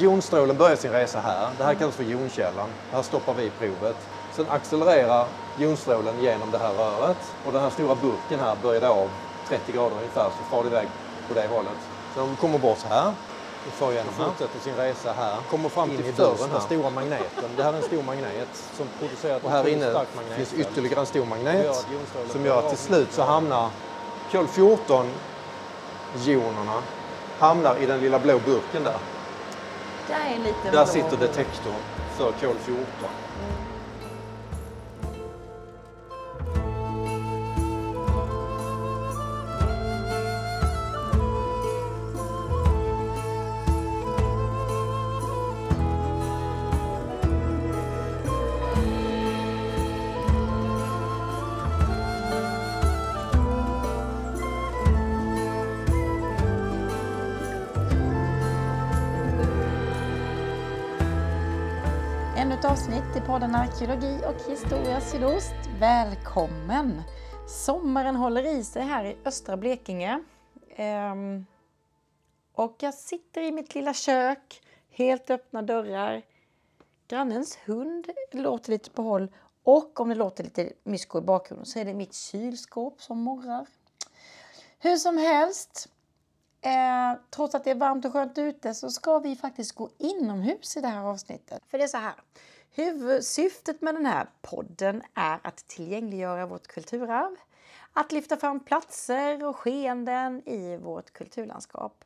jonstrålen börjar sin resa här. Det här kallas för jonkällan. Här stoppar vi provet. Sen accelererar jonstrålen genom det här röret och den här stora burken här börjar av 30 grader ungefär så far det iväg på det hållet. Så de kommer bort så här. Vi far igenom här. Fortsätter sin resa här. Kommer fram till dörren, den stora magneten. Det här är en stor magnet som producerar och här inne finns ytterligare en stor magnet som gör att till slut så hamnar kol 14 jonerna hamnar i den lilla blå burken där. Där, är en liten Där blå sitter detektorn för kol 14. Podden Arkeologi och historia sydost. Välkommen! Sommaren håller i sig här i östra Blekinge. Ehm, och jag sitter i mitt lilla kök, helt öppna dörrar. Grannens hund låter lite på håll och om det låter lite mysko i bakgrunden så är det mitt kylskåp som morrar. Hur som helst, Eh, trots att det är varmt och skönt ute så ska vi faktiskt gå inomhus i det här avsnittet. För det är så här. Huvudsyftet med den här podden är att tillgängliggöra vårt kulturarv. Att lyfta fram platser och skeenden i vårt kulturlandskap.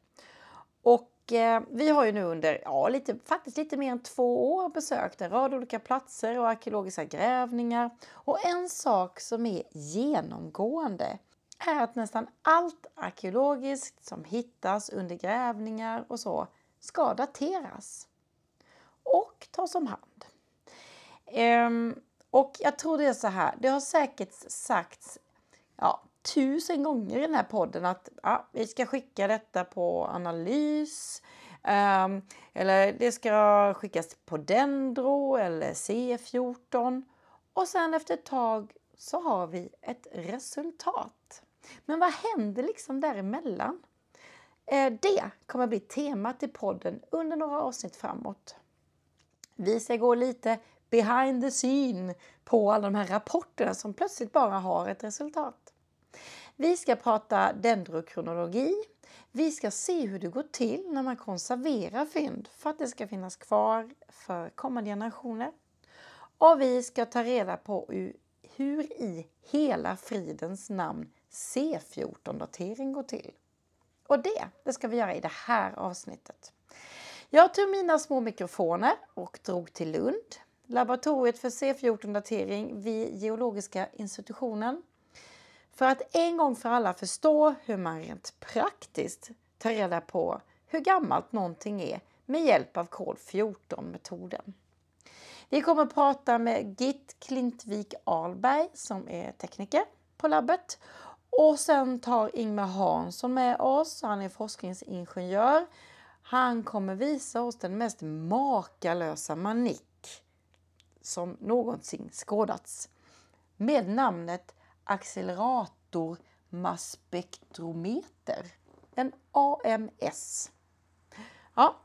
Och eh, vi har ju nu under, ja, lite, faktiskt lite mer än två år besökt en rad olika platser och arkeologiska grävningar. Och en sak som är genomgående är att nästan allt arkeologiskt som hittas under grävningar och så ska dateras och tas om hand. Um, och jag tror det är så här, det har säkert sagts ja, tusen gånger i den här podden att ja, vi ska skicka detta på analys Um, eller det ska skickas på Dendro eller C14 och sen efter ett tag så har vi ett resultat. Men vad händer liksom däremellan? Eh, Det kommer bli temat i podden under några avsnitt framåt. Vi ska gå lite behind the scene på alla de här rapporterna som plötsligt bara har ett resultat. Vi ska prata dendrokronologi. Vi ska se hur det går till när man konserverar fynd för att det ska finnas kvar för kommande generationer. Och vi ska ta reda på hur- hur i hela fridens namn C14-datering går till. Och det, det ska vi göra i det här avsnittet. Jag tog mina små mikrofoner och drog till Lund, laboratoriet för C14-datering vid Geologiska institutionen. För att en gång för alla förstå hur man rent praktiskt tar reda på hur gammalt någonting är med hjälp av kod 14-metoden. Vi kommer att prata med Git Klintvik Alberg som är tekniker på labbet. Och sen tar Ingmar Hansson med oss. Han är forskningsingenjör. Han kommer visa oss den mest makalösa manik som någonsin skådats. Med namnet accelerator masspektrometer. En AMS. Ja,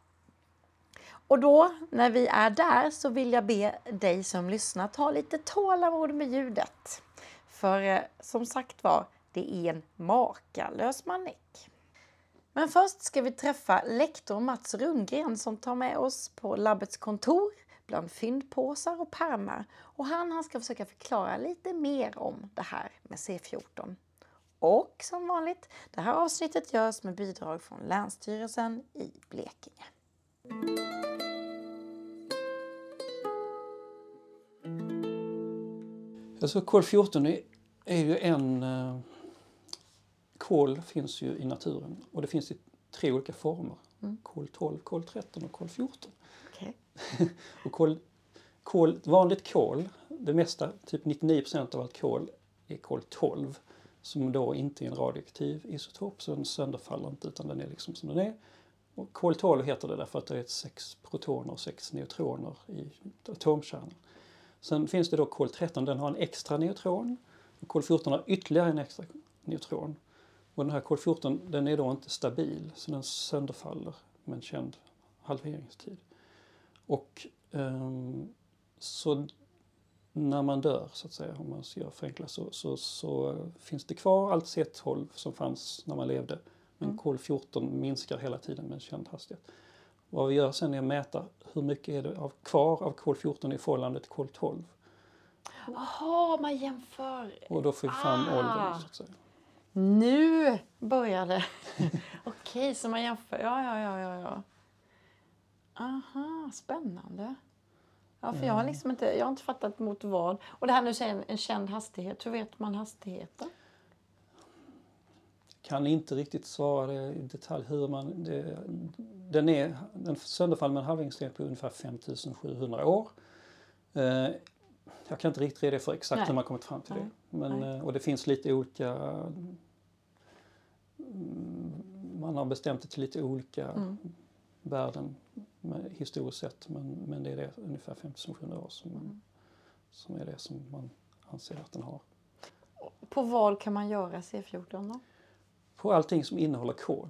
och då när vi är där så vill jag be dig som lyssnar ta lite tålamod med ljudet. För eh, som sagt var, det är en makalös manik. Men först ska vi träffa lektor Mats Rundgren som tar med oss på labbets kontor bland fyndpåsar och pärmar. Och han, han ska försöka förklara lite mer om det här med C14. Och som vanligt, det här avsnittet görs med bidrag från Länsstyrelsen i Blekinge. Alltså kol 14 är, ju en... Eh, kol finns ju i naturen och det finns i tre olika former. Kol 12, kol 13 och kol 14. Okej. Och kol, kol, vanligt kol, det mesta, typ 99% av allt kol, är kol 12 som då inte är en radioaktiv isotop så den sönderfaller inte utan den är liksom som den är. Och kol 12 heter det därför att det är sex protoner och sex neutroner i atomkärnan. Sen finns det då kol 13, den har en extra neutron. Och kol 14 har ytterligare en extra neutron. Och den här kol 14 den är då inte stabil så den sönderfaller med en känd halveringstid. Och ehm, så när man dör, så att säga, om man ska förenkla så, så, så finns det kvar allt C12 som fanns när man levde. Men Mm. kol-14 minskar hela tiden med en känd hastighet. Vad vi gör sen är att mäta hur mycket är det av, kvar av kol-14 i förhållande till kol-12. Jaha, man jämför. Och då får vi fram Ah. åldern. Så att säga. Nu börjar det. Okej, så man jämför. Ja, ja, ja, ja, ja. Aha, spännande. Ja, för jag har liksom inte, jag har inte fattat mot vad. Och det här nu säger en, känd hastighet. Hur vet man hastigheten? Kan inte riktigt svara det i detalj hur man... Det, den är den sönderfaller med en halveringstid på ungefär 5700 år. Eh, jag kan inte riktigt reda för exakt Nej. hur man kommit fram till Nej. det. Men, Nej. eh, och det finns lite olika... mm, Man har bestämt det till lite olika Mm. värden historiskt sett. Men, men det är det, ungefär 5700 år som, Mm. som är det som man anser att den har. På vad kan man göra C14 då? på allting som innehåller kol.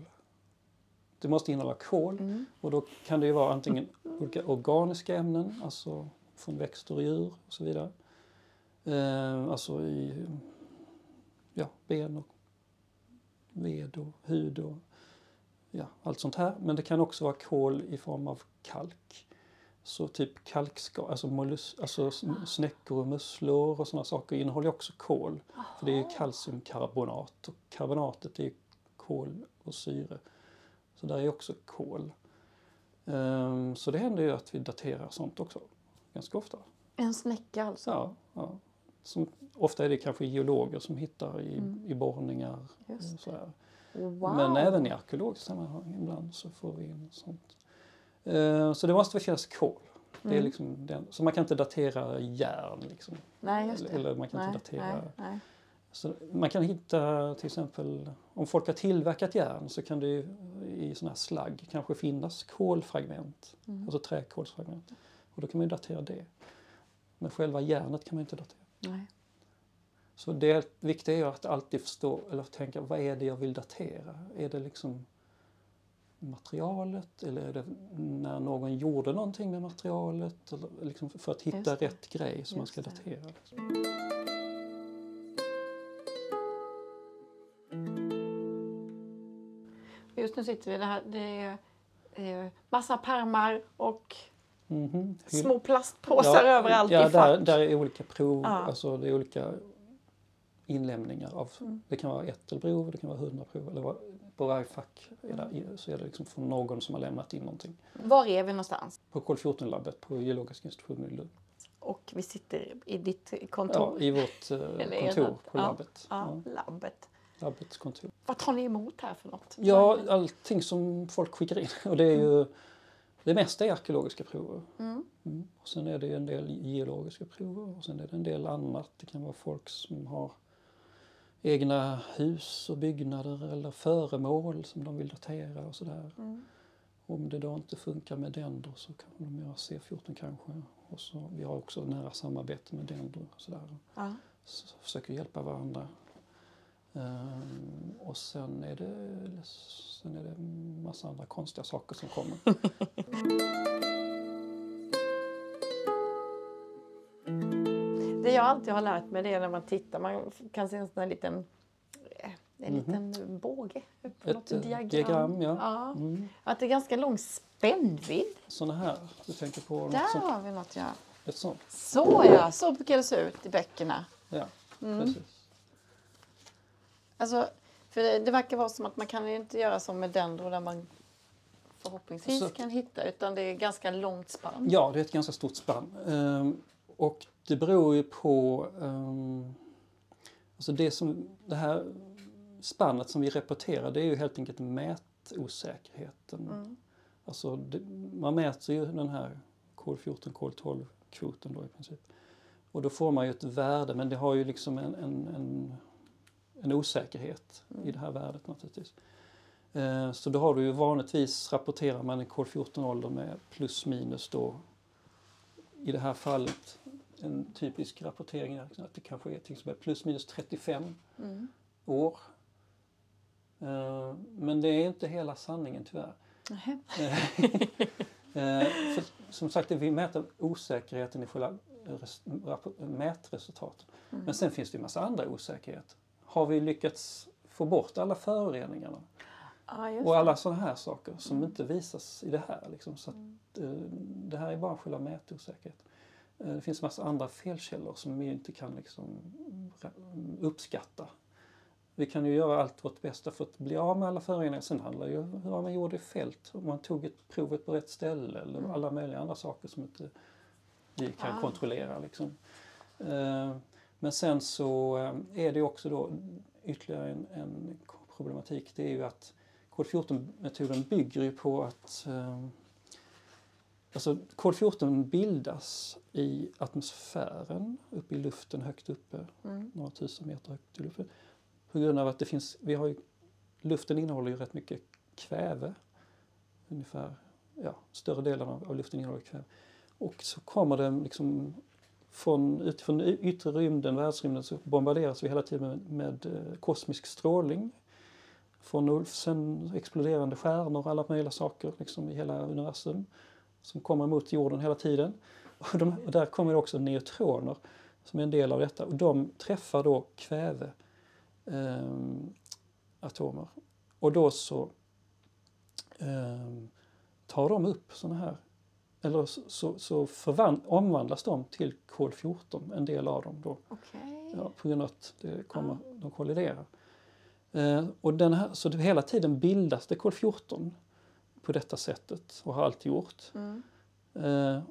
Det måste innehålla kol Mm. och då kan det ju vara antingen olika organiska ämnen, alltså från växter och djur och så vidare. Eh, alltså i ja, ben och ved och hud och ja, allt sånt här. Men det kan också vara kol i form av kalk. Så typ kalkskal, alltså, mollus, alltså s- snäckor och musslor och sådana saker innehåller också kol. För det är kalciumkarbonat och karbonatet är kol och syre. Så där är också kol. Ehm, så det händer ju att vi daterar sånt också, ganska ofta. En snäcka alltså? Ja, ja. Som, ofta är det kanske geologer som hittar i, i borrningar. Just Och sådär. Wow. Men även i arkeologiskt sammanhang ibland så får vi in sånt. Ehm, så det måste finnas kol. Det är Mm. liksom den, så man kan inte datera järn. Liksom. Nej, det. Eller man kan nej, inte datera Nej. Så man kan hitta till exempel, om folk har tillverkat järn så kan det ju i sådana här slagg kanske finnas kolfragment, Mm. alltså träkolsfragment. Och då kan man ju datera det. Men själva järnet kan man inte datera. nej. Så det viktiga är att alltid förstå, eller tänka, vad är det jag vill datera? Är det liksom materialet eller är det när någon gjorde någonting med materialet? Eller liksom för att hitta rätt grej som man ska datera. Liksom. Just nu sitter vi det här. Det är massa pärmar och Mhm. Hyll- små plastpåsar överallt ja, i där, där är olika prov, Ja. alltså det är olika inlämningar av, Mm. det kan vara ett prov, det kan vara hundra prov, eller vad- på varje fack är där, så är det liksom från någon som har lämnat in någonting. Var är vi någonstans? På Kol-14-labbet på Geologiska institutionen i Lund. Och vi sitter i ditt kontor. Ja, i vårt eh, kontor på labbet. Ja, Ja, labbet. labbets kontor. Vad tar ni emot här för något? Ja, allting som folk skickar in. Och det är ju, det mesta är arkeologiska prover. Mm. Mm. Och sen är det en del geologiska prover och sen är det en del annat. Det kan vara folk som har egna hus och byggnader eller föremål som de vill datera och sådär. Mm. Om det då inte funkar med Dendro så kan de göra C14 kanske. Och så, vi har också nära samarbete med Dendro och sådär. Ja. Så försöker hjälpa varandra. Ehm, och sen är, det, sen är det massa andra konstiga saker som kommer. jag alltid har lärt mig det är när man tittar, man kan se en sån här liten, eh, en Mhm. liten båge. Upp, Ett, eh, diagram. diagram, ja. ja. Mm. Att det är ganska lång spännvidd. Såna här, du tänker på Där sånt, har vi något ja. ett sånt? Så ja, så brukar det se ut i böckerna. Ja, Mm. precis. Alltså, för det, det verkar vara som att man kan inte göra som med Dendro där man förhoppningsvis Så- kan hitta utan det är ganska långt spann. Ja, det är ett ganska stort spann. Ehm, och det beror ju på... Um, alltså det, som, det här spannet som vi rapporterar det är ju helt enkelt mätosäkerheten. Mm. Alltså det, man mäter ju den här kol-14, kol-12-kvoten då i princip. Och då får man ju ett värde men det har ju liksom en, en, en, en osäkerhet i det här värdet naturligtvis. Eh, Så då har du ju vanligtvis rapporterar man en kol-14-ålder med plus minus då i det här fallet en typisk rapportering är att det kanske är till exempel plus minus 35 Mm. år. Eh, Men det är inte hela sanningen tyvärr. Eh, för, som sagt, vi mäter osäkerheten i själva mätresultaten. Mm. Men sen finns det ju massa andra osäkerheter. Har vi lyckats få bort alla föroreningarna? Just Och alla. Mm. sådana här saker som inte visas i det här. Liksom. Så att, eh, det här är bara själva mätosäkerhet. Eh, det finns massa andra felkällor som vi inte kan liksom, uppskatta. Vi kan ju göra allt vårt bästa för att bli av med alla föroreningar. Sen handlar det ju om hur man gjorde i fält. Om man tog ett provet på rätt ställe eller Mm. alla möjliga andra saker som inte vi kan Ah. kontrollera. Liksom. Eh, Men sen så eh, är det också då ytterligare en, en problematik. Det är ju att kol-14-metoden bygger ju på att Alltså kol-14 bildas i atmosfären, uppe i luften, högt uppe, Mm. några tusen meter högt i luften. På grund av att det finns, vi har ju, luften innehåller ju rätt mycket kväve. Ungefär, ja, större delen av, av luften innehåller kväve. Och så kommer det liksom från, utifrån yttre rymden, världsrymden, så bombarderas vi hela tiden med, med eh, kosmisk strålning. Från Ulfsen, exploderande stjärnor och alla möjliga saker liksom, i hela universum som kommer mot jorden hela tiden. Och, de, och där kommer också neutroner som är en del av detta och de träffar då kväve ehm, atomer. Och då så ehm, tar de upp sådana här, eller så, så, så förvan, omvandlas de till kol-14, en del av dem då. Okej. Ja, på grund av att det kommer, de kolliderar. Eh, och den här, så det, hela tiden bildas det kol-14 på detta sättet och har alltid gjort. Mm. Eh,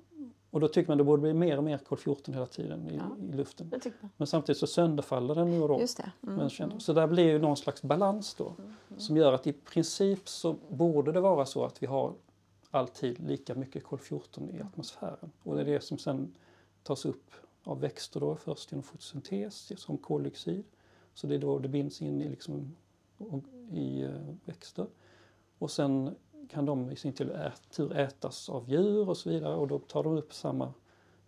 och då tycker man det borde bli mer och mer kol-14 hela tiden i, Ja. i luften. Men samtidigt så sönderfaller den ju då. Just det. Mm. Men känd- Så där blir ju någon slags balans då. Som gör att i princip så borde det vara så att vi har alltid lika mycket kol-14 i atmosfären. Och det är det som sen tas upp av växter då först genom fotosyntes som koldioxid. Så det är då det binds in i, liksom, i eh, växter. Och sen kan de i sin tur ät, tur ätas av djur och så vidare och då tar de upp samma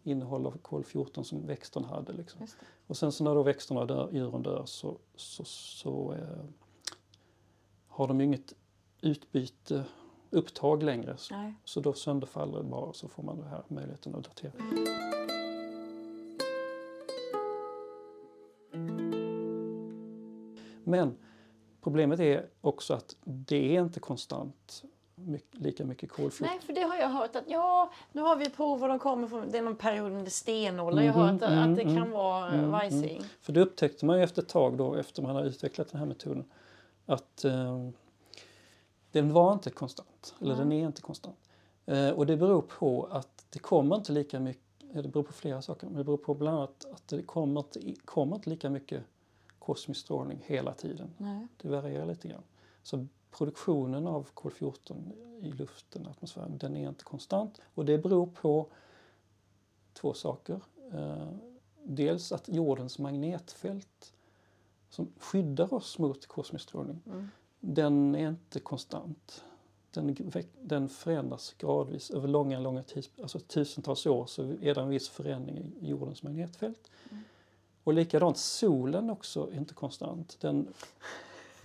innehåll av kol-14 som växterna hade. Liksom. Och sen så när då växterna dör, djuren dör så, så, så eh, har de ju inget utbyte, upptag längre. Så, så då sönderfaller det bara så får man den här möjligheten att datera. Men problemet är också att det är inte konstant mycket, lika mycket kolfilter. Nej, för det har jag hört att ja, nu har vi prov och de kommer från, det är någon period med stenålder. Jag har Mhm, hört att, mm, att det kan mm, vara mm, mm, vajsing. För det upptäckte man ju efter ett tag då, efter man hade utvecklat den här metoden, att eh, den var inte konstant. Eller den är inte konstant. Eh, och det beror på att det kommer inte lika mycket, det beror på flera saker, men det beror på bland annat att det kommer inte, kommer inte lika mycket kosmisk strålning hela tiden. Nej. Det varierar lite grann. Så produktionen av kol-14 i luften, atmosfären, den är inte konstant. Och det beror på två saker. Eh, dels att jordens magnetfält som skyddar oss mot kosmisk strålning, Mm. den är inte konstant. Den, den förändras gradvis över långa, långa tids, alltså tusentals år så är det en viss förändring i jordens magnetfält. Mm. Och likadant solen också är inte konstant. Den,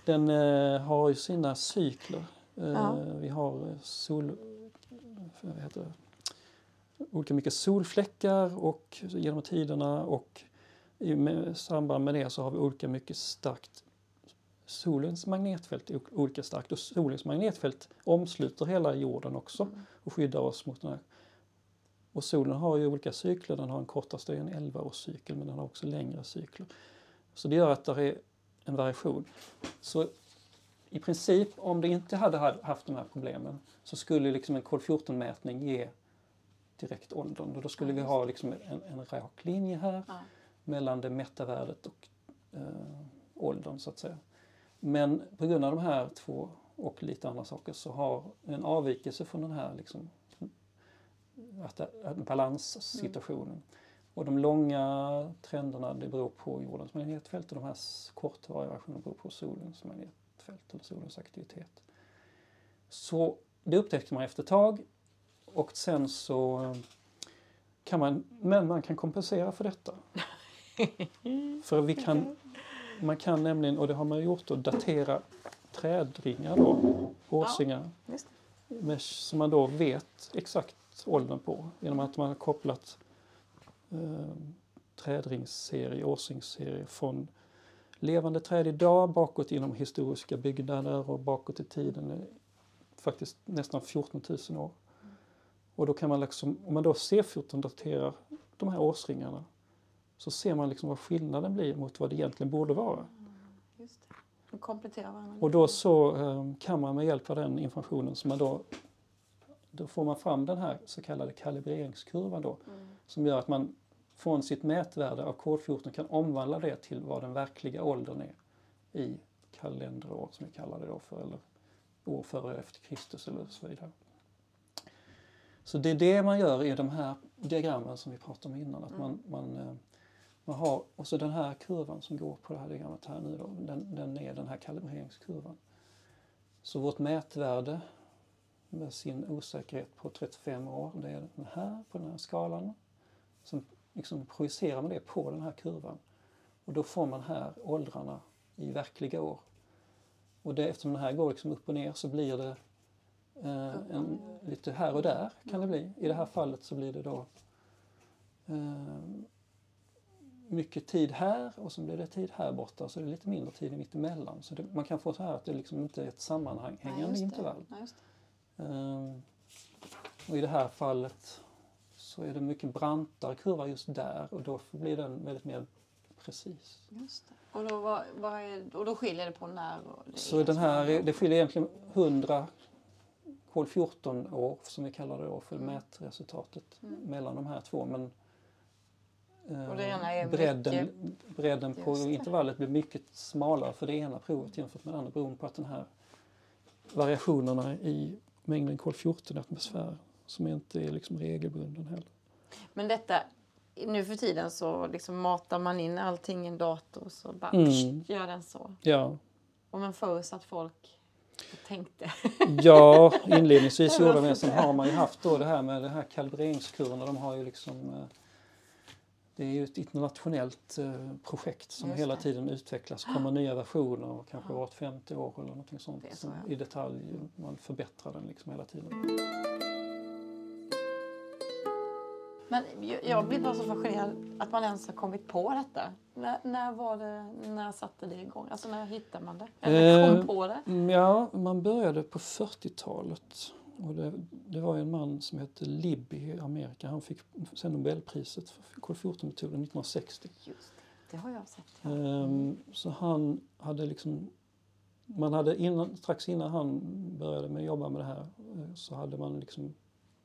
den eh, har ju sina cykler. Eh, Ja. Vi har eh, sol, vad heter det? olika mycket solfläckar och genom tiderna och i med, samband med det så har vi olika mycket starkt solens magnetfält är olika starkt och solens magnetfält omsluter hela jorden också och skyddar oss mot den här. Och solen har ju olika cykler, den har en kortaste en 11-årscykel men den har också längre cykler. Så det gör att det är en variation. Så i princip om det inte hade haft de här problemen så skulle liksom en kol-14-mätning ge direkt åldern. Och då skulle Ja, vi ha liksom en, en rak linje här Ja. mellan det mätta värdet och eh, åldern så att säga. Men på grund av de här två och lite andra saker så har en avvikelse från den här liksom, att att balanssituationen. Och de långa trenderna det beror på jordens magnetfält och de här korta variationerna beror på solens magnetfält eller solens aktivitet. Så det upptäckte man efter ett tag och sen så kan man, men man kan kompensera för detta. för vi kan, man kan nämligen, och det har man gjort, då, datera trädringar då, årsringar. Just med, som man då vet exakt åldern på genom att man har kopplat eh, trädringsserie, årsringsserie från levande träd idag bakåt inom historiska byggnader och bakåt i tiden, faktiskt nästan 14 000 år. Och då kan man liksom, om man då C14 daterar de här årsringarna så ser man liksom vad skillnaden blir mot vad det egentligen borde vara. Just det. De kompletterar varandra. Och då så eh, kan man med hjälp av den informationen som man då då får man fram den här så kallade kalibreringskurvan då Mm. som gör att man från sitt mätvärde av kod 14 kan omvandla det till vad den verkliga åldern är i kalenderår som vi kallar det då för eller år före och efter Kristus eller så vidare. Så det är det man gör i de här diagrammen som vi pratade om innan. Att man, man, eh, man har, och så den här kurvan som går på det här diagrammet här nu då, den, den är den här kalibreringskurvan. Så vårt mätvärde med sin osäkerhet på 35 år, det är den här på den här skalan. Sen liksom projicerar man det på den här kurvan. Och då får man här åldrarna i verkliga år. Och det, eftersom den här går liksom upp och ner så blir det eh, en, lite här och där kan det bli. I det här fallet så blir det då eh, mycket tid här och så blir det tid här borta så det är lite mindre tid mittemellan. Så det, man kan få så här att det liksom inte är ett sammanhängande intervall. Det. Ehm, och i det här fallet så är det mycket brantare kurva just där och då blir den väldigt mer precis. Just det. Och, då, vad, vad är, och då skiljer det på när det Så den här, det skiljer egentligen 100 kol 14 år som vi kallar det då för Mm. mätresultatet Mm. mellan de här två. Men eh, ena är bredden, bredden på intervallet blir mycket smalare för det ena provet jämfört med det andra beroende på att den här variationerna i mängden kol 14 i atmosfären som inte är liksom regelbunden heller. Men detta, nu för tiden så liksom matar man in allting i en dator så bara Mm. pst, gör den så. Ja, Och man förutsatt folk tänkte. ja inledningsvis gjorde de det. Sen har man ju haft då det här med de här kalibreringskurvorna. De har ju liksom eh, det är ju ett internationellt eh, projekt som Just hela det. tiden utvecklas. kommer nya versioner och kanske Ja. vart 50 år eller någonting sånt. Så, ja. I detalj, man förbättrar den liksom hela tiden. Men jag- blir bara så fascinerad att man ens har kommit på detta. När, när var det, när satte det igång? Alltså när hittade man det? Eller kom Eh, på det? Mm, Ja, man började på 40-talet. Och det, det var en man som hette Libby i Amerika. Han fick sen Nobelpriset för kol-14-metoden 1960. Just det, det har jag sett. Ja. Ehm, så han hade liksom... Man hade innan, strax innan han började med jobba med det här eh, så hade man liksom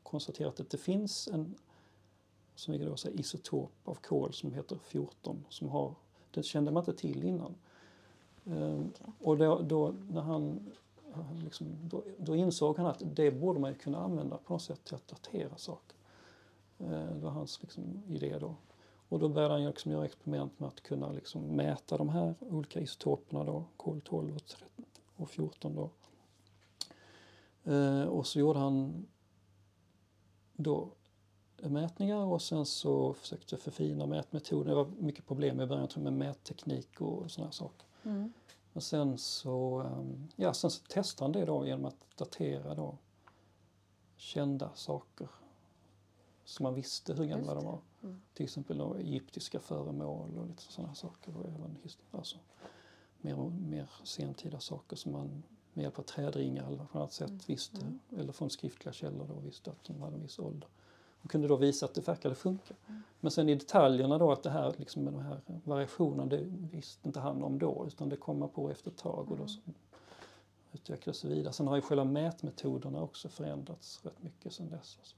konstaterat att det finns en som vi då isotop av kol som heter 14. Som har, det kände man inte till innan. Ehm, och då, då, när han, liksom, då, då insåg han att det borde man kunna använda på något sätt till att datera saker. Eh, det var hans liksom, idé då. Och då började han liksom göra experiment med att kunna liksom mäta de här olika isotoperna då, kol 12 och, 13 och 14 då. Eh, och så gjorde han då mätningar och sen så försökte förfina mätmetoden. Det var mycket problem i början tror jag, med mätteknik och sådana saker. Mm. Men sen så, ehm, ja, sen så testade han det då genom att datera då kända saker som man visste hur gamla de var. Mm. Till exempel då egyptiska föremål och lite sådana saker. Och även alltså, mer, mer sentida saker som man med hjälp av trädringar eller på annat sätt Mm. visste, Mm. eller från skriftliga källor då visste att de hade en viss ålder. Och kunde då visa att det verkade funka. Mm. Men sen i detaljerna då att det här liksom med de här variationerna det visste inte han om då utan det kom man på efter ett tag och då Mm. så utvecklades det vidare. Sen har ju själva mätmetoderna också förändrats rätt mycket sen dess. Alltså.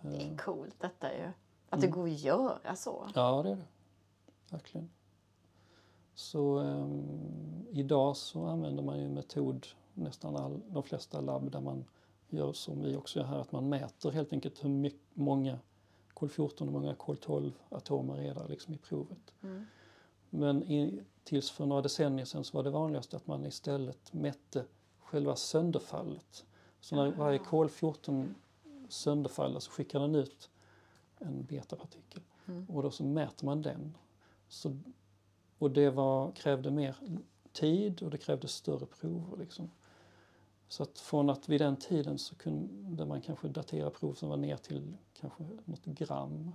Det Eh, är coolt detta ju. Att det Mm. går att göra så. Ja, det är det. Verkligen. Så ehm, idag så använder man ju metod, nästan all, de flesta labb där man gör som vi också gör här, att man mäter helt enkelt hur mycket, många kol-14 och många kol-12 atomer är där liksom i provet. Mm. Men i, tills för några decennier sedan så var det vanligast att man istället mätte själva sönderfallet. Så när varje Aha. kol-14 sönderfaller så skickar den ut en betapartikel. Mm. Och då så mäter man den. Så, och det var, krävde mer tid och det krävde större prover. Liksom. Så att från att vid den tiden så kunde man kanske datera prov som var ner till kanske något gram.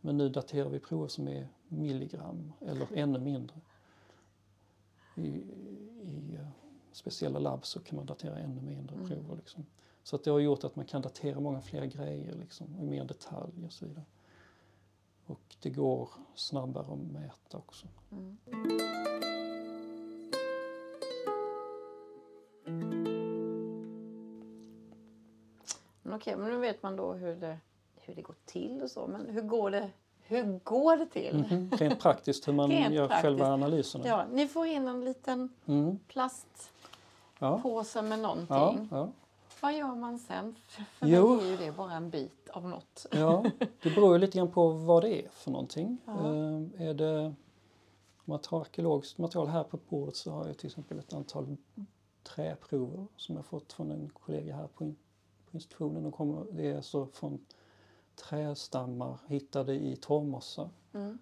Men nu daterar vi prover som är milligram eller ännu mindre. I, i eh, speciella labb så kan man datera ännu mindre Mm. prover. Liksom. Så att det har gjort att man kan datera många fler grejer liksom, i mer detalj och så vidare. Och det går snabbare att mäta också. Mm. Okej, men nu vet man då hur det, hur det går till och så. Men hur går det, hur går det till? Mhm. Rent praktiskt hur man gör praktiskt. själva analyserna. Ja, ni får in en liten Mm. plastpåse Ja. med någonting. Ja, ja. Vad gör man sen? För, Jo. mig är ju det bara en bit av något. ja, det beror ju lite grann på vad det är för någonting. Ja. Eh, är det, om man tar arkeologiskt material här på bordet så har jag till exempel ett antal träprover som jag fått från en kollega här på, på institutionen. De kommer, det är alltså från trästammar hittade i torvmossar. Mm.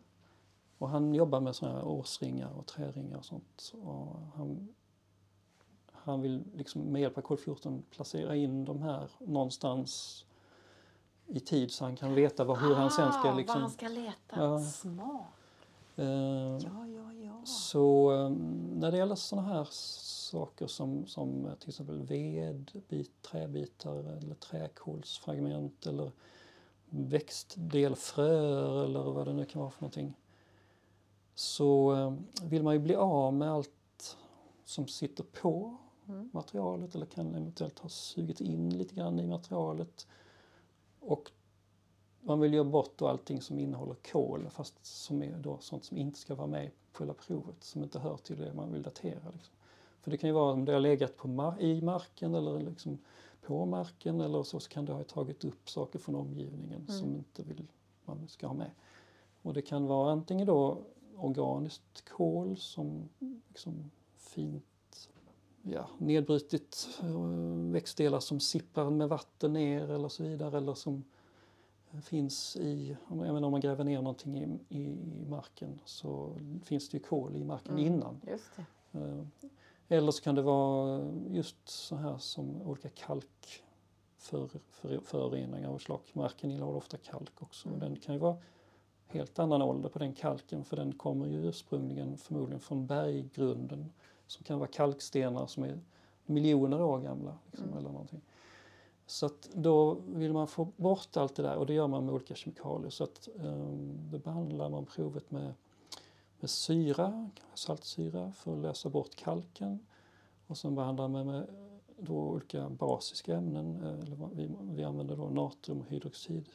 Och han jobbar med såna här årsringar och träringar och sånt. Och han, han vill liksom med hjälp av kod 14 placera in de här någonstans i tid så han kan veta vad, hur han sen ska Ah, liksom... Vad han ska leta. Ja. Smart. eh, Ja, ja, ja. Så eh, när det gäller sådana här saker som, som eh, till exempel ved, bit, träbitar eller träkolsfragment eller växtdelfröer eller vad det nu kan vara för någonting. Så eh, vill man ju bli av med allt som sitter på Mm. materialet eller kan eventuellt ha sugit in lite grann i materialet. Och man vill göra bort då allting som innehåller kol fast som är då sånt som inte ska vara med på själva provet, som inte hör till det man vill datera. Liksom. För det kan ju vara om det har legat på mar- i marken eller liksom på marken eller så, så kan det ha tagit upp saker från omgivningen som inte vill man ska ha med. Och det kan vara antingen då organiskt kol som liksom fint ja, nedbrutet eh, växtdelar som sipprar med vatten ner eller så vidare eller som finns i, även om man gräver ner någonting i, i, i marken så finns det ju kol i marken Mm. innan. Just det. Eller så kan det vara just så här som olika kalk för, för, föroreningar och slag. Marken innehåller ofta kalk också. Och den kan ju vara helt annan ålder på den kalken för den kommer ju ursprungligen förmodligen från berggrunden som kan vara kalkstenar som är miljoner år gamla. Liksom, eller någonting. Så att då vill man få bort allt det där och det gör man med olika kemikalier. Så att um, då behandlar man provet med, med syra, saltsyra för att lösa bort kalken. Och sen behandlar man med då olika basiska ämnen. Eh, eller vi, vi använder då natriumhydroxid.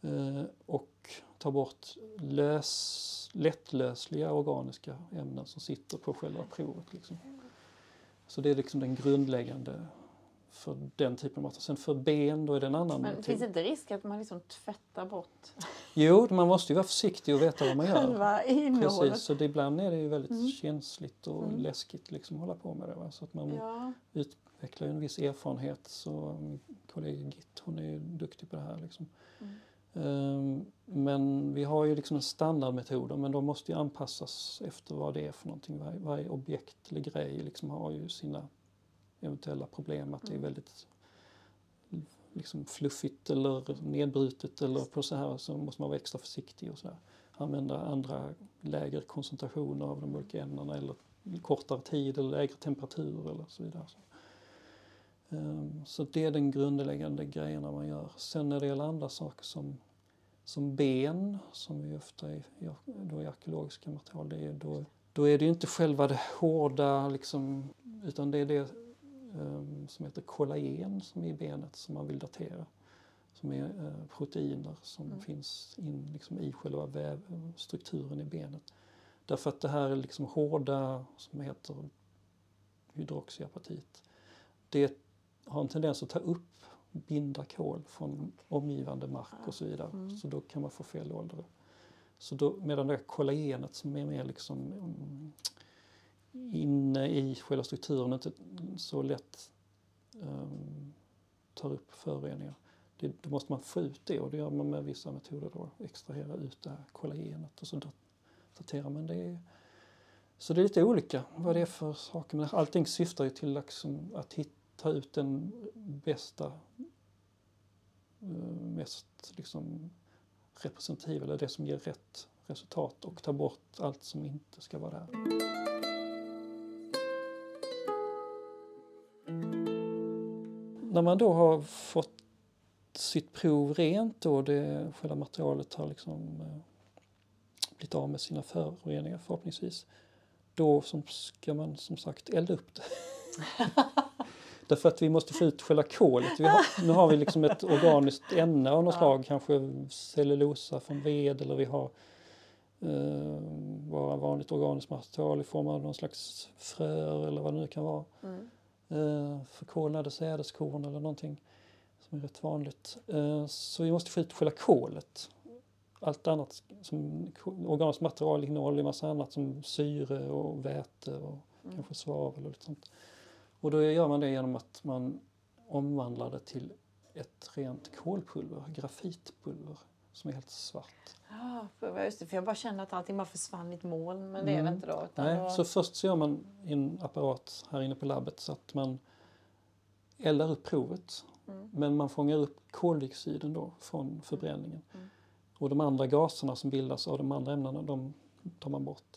Eh, och tar bort lös, lättlösliga organiska ämnen som sitter på själva provet. Liksom. Så det är liksom den grundläggande för den typen av mat. Sen för ben då är det en annan Men finns det inte risk att man liksom tvättar bort Jo, man måste ju vara försiktig och veta vad man gör. själva innehållet? Precis, så det, ibland är det ju väldigt Mm. känsligt och Mm. läskigt liksom att hålla på med det. Va? Så att man Ja. utvecklar ju en viss erfarenhet. Så min kollega Git, hon är ju duktig på det här. Liksom. Mm. Ehm, Men vi har ju liksom en standardmetoder men de måste ju anpassas efter vad det är för någonting. Varje, varje objekt eller grej liksom har ju sina eventuella problem. Att det är Mm. väldigt liksom fluffigt eller nedbrutet eller på så här så måste man vara extra försiktig och så här. Använda andra lägre koncentrationer av de olika ämnena eller kortare tid eller lägre temperatur eller så vidare. Ehm, Så det är den grundläggande grejerna man gör. Sen när det gäller andra saker som, som ben, som vi ofta i, då i arkeologiska material, det är, då, då är det inte själva det hårda liksom, utan det är det ehm, som heter kollagen som är i benet som man vill datera. Som är eh, proteiner som Mm. finns in liksom, i själva vävstrukturen i benet. Därför att det här är liksom hårda som heter hydroxyapatit. Det har en tendens att ta upp, binda kol från omgivande mark och så vidare. Mm. Så då kan man få fel ålder. Så då, medan det här kollagenet som är mer liksom mm, inne i själva strukturen inte så lätt um, tar upp föroreningar. Det, då måste man få ut det och det gör man med vissa metoder då. Extrahera ut det här kollagenet och så daterar man det. Så det är lite olika vad det är för saker. Men allting syftar ju till liksom att hitta ta ut den bästa, eh, mest liksom representativa, eller det som ger rätt resultat och ta bort allt som inte ska vara där. När man då har fått sitt prov rent och det, själva materialet har liksom eh, blivit av med sina föroreningar förhoppningsvis, då som ska man som sagt elda upp det. Därför att vi måste få ut själva kolet. Har, nu har vi liksom ett organiskt ämne av något Ja. slag, kanske cellulosa från ved eller vi har eh, bara vanligt organiskt material i form av någon slags fröer eller vad det nu kan vara. Mm. Eh, förkolnade sädeskorn eller någonting som är rätt vanligt. Eh, så vi måste få ut själva kolet. Allt annat som organiskt material innehåller ju massa annat som syre och väte och Mm. kanske svavel och lite sånt. Och då gör man det genom att man omvandlar det till ett rent kolpulver, grafitpulver, som är helt svart. Ja, för, just det, för jag bara kände att allting bara försvann i ett moln, men det är det Mm. inte då. Nej, då... så först så gör man en apparat här inne på labbet så att man eldar upp provet. Mm. Men man fångar upp koldioxiden då från förbränningen. Mm. Och de andra gaserna som bildas av de andra ämnena, de tar man bort.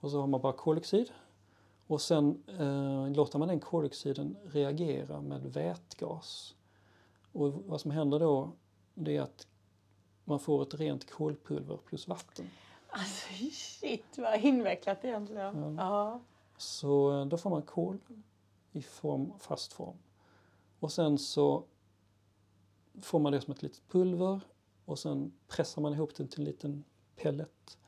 Och så har man bara koldioxid. Och sen eh, låter man den koldioxiden reagera med vätgas. Och vad som händer då, det är att man får ett rent kolpulver plus vatten. Alltså shit vad invecklat egentligen. Ja. Ja. Så eh, då får man kol i form, fast form. Och sen så får man det som ett litet pulver och sen pressar man ihop det till en liten pellet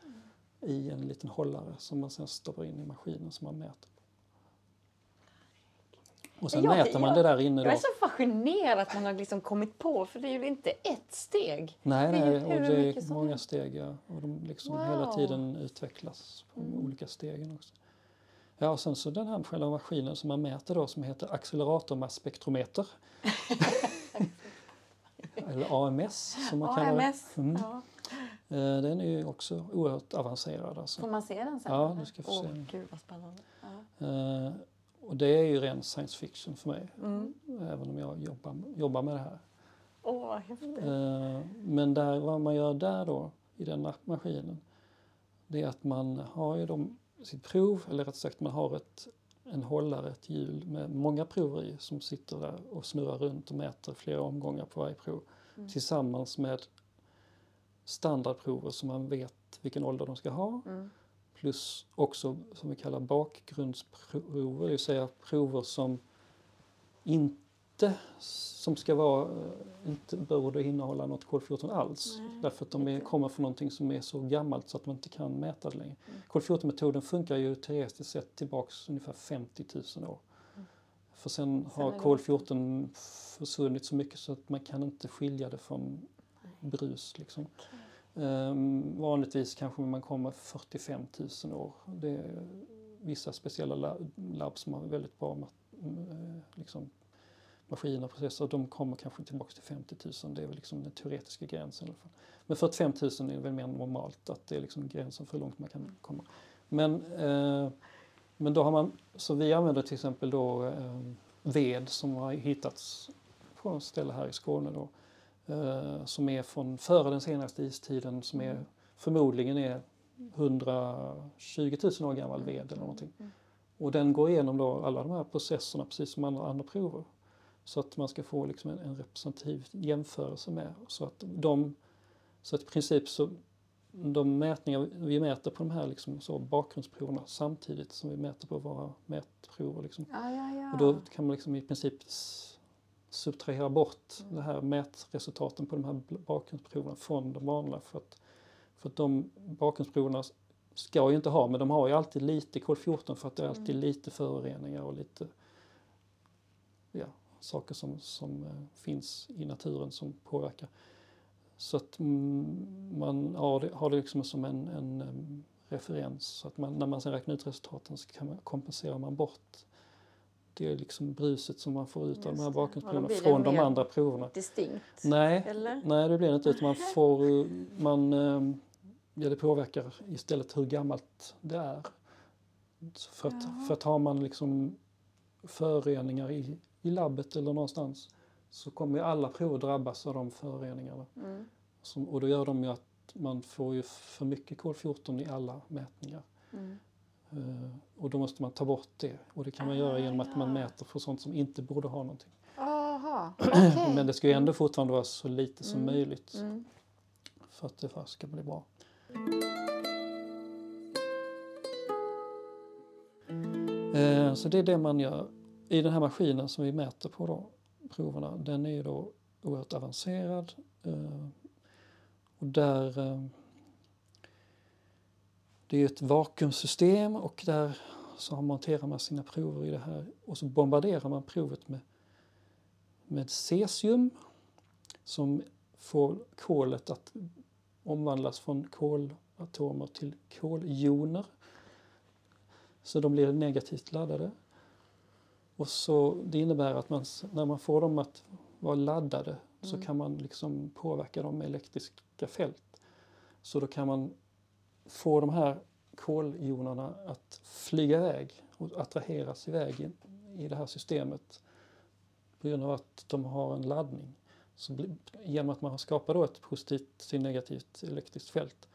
i en liten hållare som man sen stoppar in i maskinen som man mäter. Och sen Jag- mäter man jag- det där inne Jag då. är så fascinerad att man har liksom kommit på, för det är ju inte ett steg. Nej, det nej, och hur det är många steg ja. och de liksom Wow. hela tiden utvecklas på Mm. olika stegen också. Ja, och sen så den här själva maskinen som man mäter då som heter acceleratormasspektrometer. Eller AMS som man kallar det. AMS. Mm. Ja. Eh, Den är ju också oerhört avancerad. Alltså. Får man se den sen? Ja, du ska få Åh, se den. Gud vad spännande. Ja. Eh, Och det är ju ren science fiction för mig, Mm. även om jag jobbar, jobbar med det här. Åh, vad häftigt. Eh, Men där, vad man gör där då, i den ma- maskinen, det är att man har ju de, sitt prov, eller rätt sagt man har ett, en hållare, ett hjul med många prover i som sitter där och snurrar runt och mäter flera omgångar på varje prov. Mm. Tillsammans med standardprover som man vet vilken ålder de ska ha. Mm. Plus också som vi kallar bakgrundsprover, det vill säga prover som inte som ska vara, eh, inte borde innehålla något kol-14 alls. Nej, därför att de är, kommer från någonting som är så gammalt så att man inte kan mäta det längre. Mm. Kol-14-metoden funkar ju teoretiskt sett tillbaks ungefär 50 000 år. För sen Mm. Sen har är det kol-14 försvunnit så mycket så att man kan inte skilja det från brus. Liksom. Ehm, Ehm, vanligtvis kanske man kommer 45 000 år. Det är vissa speciella labb som har väldigt bra mm, eh, liksom, maskiner och processer. De kommer kanske tillbaka till 50 000. Det är väl liksom den teoretiska gränsen. I alla fall. Men 45 000 är väl mer normalt. Att det är liksom gränsen för hur långt man kan komma. Men, eh, men då har man, så vi använder till exempel då eh, ved som har hittats på ett ställe här i Skåne då. Eh, som är från före den senaste istiden som är förmodligen är 120 000 år gammal ved eller någonting. Mm. Och den går igenom då alla de här processerna precis som andra, andra prover. Så att man ska få liksom en, en representativ jämförelse med. Så att, de, så att i princip så de mätningar vi mäter på de här liksom så bakgrundsproverna samtidigt som vi mäter på våra mätprover. Liksom. Ja, ja, ja. Och då kan man liksom i princip subtrahera bort det här mätresultaten på de här bakgrundsproverna från de vanliga. För att, för att de bakgrundsproverna ska ju inte ha, men de har ju alltid lite kol-14 för att det är alltid Mm. lite föroreningar och lite ja, saker som, som eh, finns i naturen som påverkar. Så att mm, man har det, har det liksom som en, en em, referens. Så att man, när man sen räknar ut resultaten så kan man, kompenserar man bort det är liksom bruset som man får ut av de här bakgrundsproverna det från de andra proverna. Distinkt. Nej, Eller? nej det blir det inte utan man får eh, man, eh, ja, det påverkar istället hur gammalt det är. För att, för att har man liksom föroreningar i, i labbet eller någonstans så kommer ju alla prover drabbas av de föroreningarna. Mm. Som, och då gör de ju att man får ju för mycket kol-14 i alla mätningar. Mm. Eh, och då måste man ta bort det. Och det kan man göra genom att man Ah, mäter för sånt som inte borde ha någonting. Aha, okej. Men det ska ju ändå fortfarande vara så lite som Mm. möjligt Mm. för att det ska bli bra. Eh, Så det är det man gör. I den här maskinen som vi mäter på då, proverna, den är ju då oerhört avancerad. eh, Och där eh, det är ett vakuumsystem och där så monterar man sina prover i det här och så bombarderar man provet med, med cesium som får kolet att omvandlas från kolatomer till koljoner. Så de blir negativt laddade. Och så, det innebär att man, när man får dem att vara laddade så Mm. kan man liksom påverka dem med elektriska fält. Så då kan man få de här koljonerna att flyga iväg och attraheras iväg i, i det här systemet på grund av att de har en laddning. Så genom att man skapar då ett positivt till negativt elektriskt fält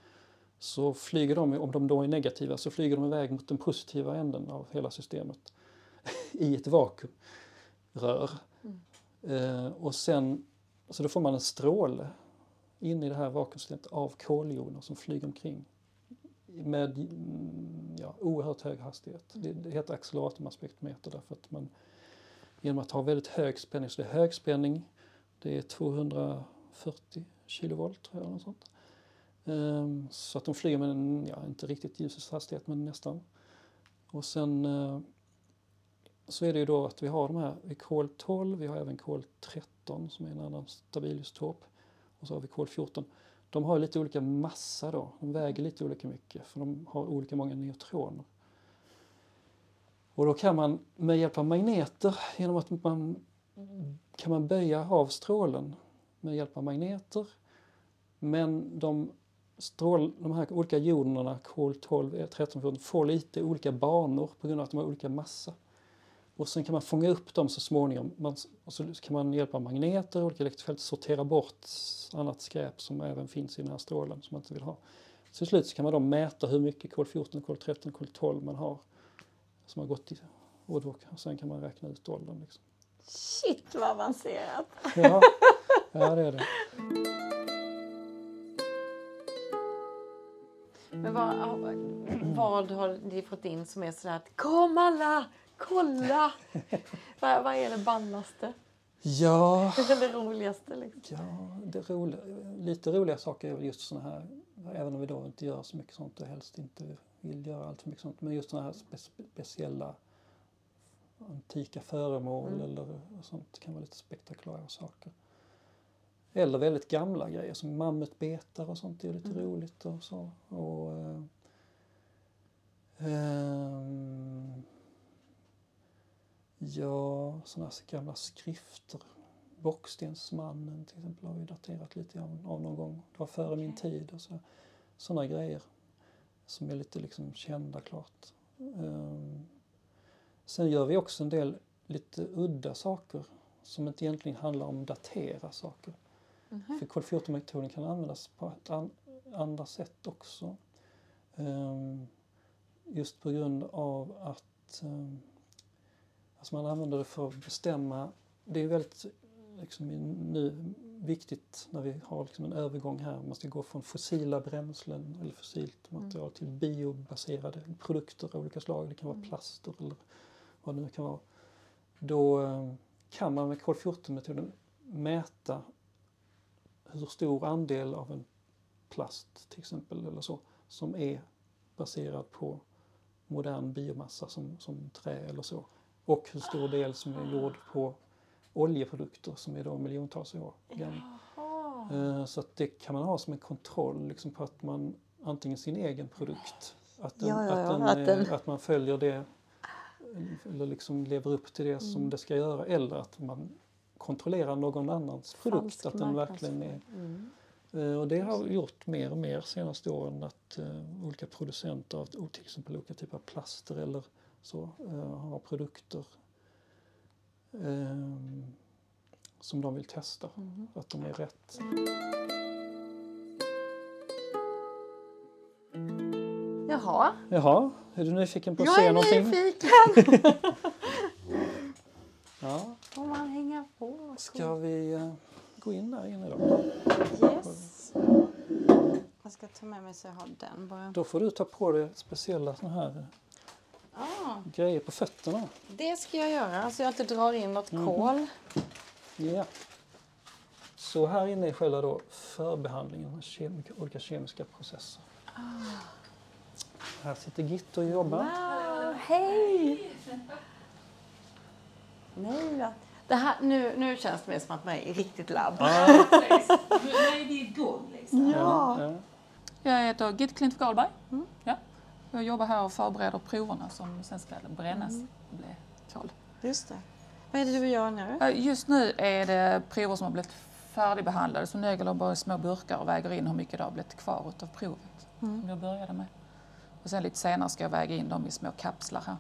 så flyger de, om de då är negativa, så flyger de iväg mot den positiva änden av hela systemet i ett vakuumrör. Mm. Eh, och sen, så då får man en stråle in i det här vakuumsystemet av koljoner som flyger omkring med mm, ja, oerhört hög hastighet. Det, det heter acceleratormasspektrometer därför att man genom att ha väldigt hög spänning, så det är hög spänning, det är 240 kilovolt tror jag, något sånt. Um, så att de flyger med en, ja, inte riktigt ljusets hastighet men nästan. Och sen uh, så är det ju då att vi har de här, vi kol 12, vi har även kol 13 som är en annan stabilisotop och så har vi kol 14. De har lite olika massa då, de väger lite olika mycket för de har olika många neutroner. Och då kan man med hjälp av magneter, genom att man kan man böja av strålen med hjälp av magneter. Men de, strål, de här olika jonerna, kol 12, 13, 14, får lite olika banor på grund av att de har olika massa. Och sen kan man fånga upp dem så småningom. Man, och så kan man med hjälp av magneter och olika elektriska fält sortera bort annat skräp som även finns i den här strålen som man inte vill ha. Så till slut så kan man då mäta hur mycket kol 14, kol 13, kol 12 man har som har gått i och då, och sen kan man räkna ut åldern. Liksom. Shit vad avancerat! Ja, ja, det är det. Men vad, vad har ni fått in som är sådär att kom alla, kolla! vad, vad är det ballaste? Ja, Eller roligaste liksom? ja det roliga, lite roliga saker är väl just såna här, även om vi då inte gör så mycket sånt och helst inte vill göra allt för mycket sånt, men just såna här spe, speciella antika föremål Mm. eller sånt kan vara lite spektakulära saker. Eller väldigt gamla grejer som mammutbetar och sånt är lite Mm. roligt och så. Och, eh, ehm, ja, sådana här gamla skrifter. Bockstensmannen till exempel har vi daterat lite av, av någon gång. Det var före min tid och så. Sådana grejer som är lite liksom kända klart. Ehm, sen gör vi också en del lite udda saker som inte egentligen handlar om datera saker. Mhm. För kol 14-metoden kan användas på ett an, andra sätt också. Ehm, just på grund av att um, alltså man använder det för att bestämma. Det är väldigt liksom, nu viktigt när vi har liksom en övergång här. Man ska gå från fossila bränslen eller fossilt material till biobaserade produkter av olika slag. Det kan vara Mm. plaster eller vad det nu kan vara. Då eh, kan man med kol 14-metoden mäta hur stor andel av en plast till exempel eller så som är baserad på modern biomassa som, som trä eller så. Och hur stor del som är gjord på oljeprodukter som är då miljontals år gamla. Eh, Så att det kan man ha som en kontroll liksom på att man antingen sin egen produkt, att, den, Ja, ja, ja, att, den, att den- att man följer det eller liksom lever upp till det som Mm. det ska göra eller att man kontrollerar någon annans produkt, Falsk att den verkligen är Mm. Eh, Och det har gjort mer och mer senaste åren att eh, olika producenter av till exempel olika typer av plaster eller så eh, har produkter ehm, som de vill testa, Mhm. att de är rätt. Jaha, Jaha, är du nyfiken på att jag se är någonting? nyfiken. Ja, Får man hänga på? ska vi eh, gå in där inne då? Yes. Jag ska ta med mig så jag har den bara. Då får du ta på dig speciella såna här Ah, grejer på fötterna. det ska jag göra så jag inte drar in något Mhm. kol. Ja. Så här inne är själva då förbehandlingen av kemika, olika kemiska processer. Här sitter Gitt och jobbar. Wow, hej! Nej, va? det här, nu, nu känns det mer som att man är i riktigt labb. Nu är vi igång liksom. Ja. Ja. Jag heter Gitte Klint Karlberg. Ja. Jag jobbar här och förbereder proverna som sen ska brännas och bli kol. Just det. Vad är det du gör nu? Ja, Just nu är det prover som har blivit färdigbehandlade så nu jag bara i små burkar och väger in hur mycket det har blivit kvar av provet som jag började med. Och sen lite senare ska jag väga in dem i små kapslar här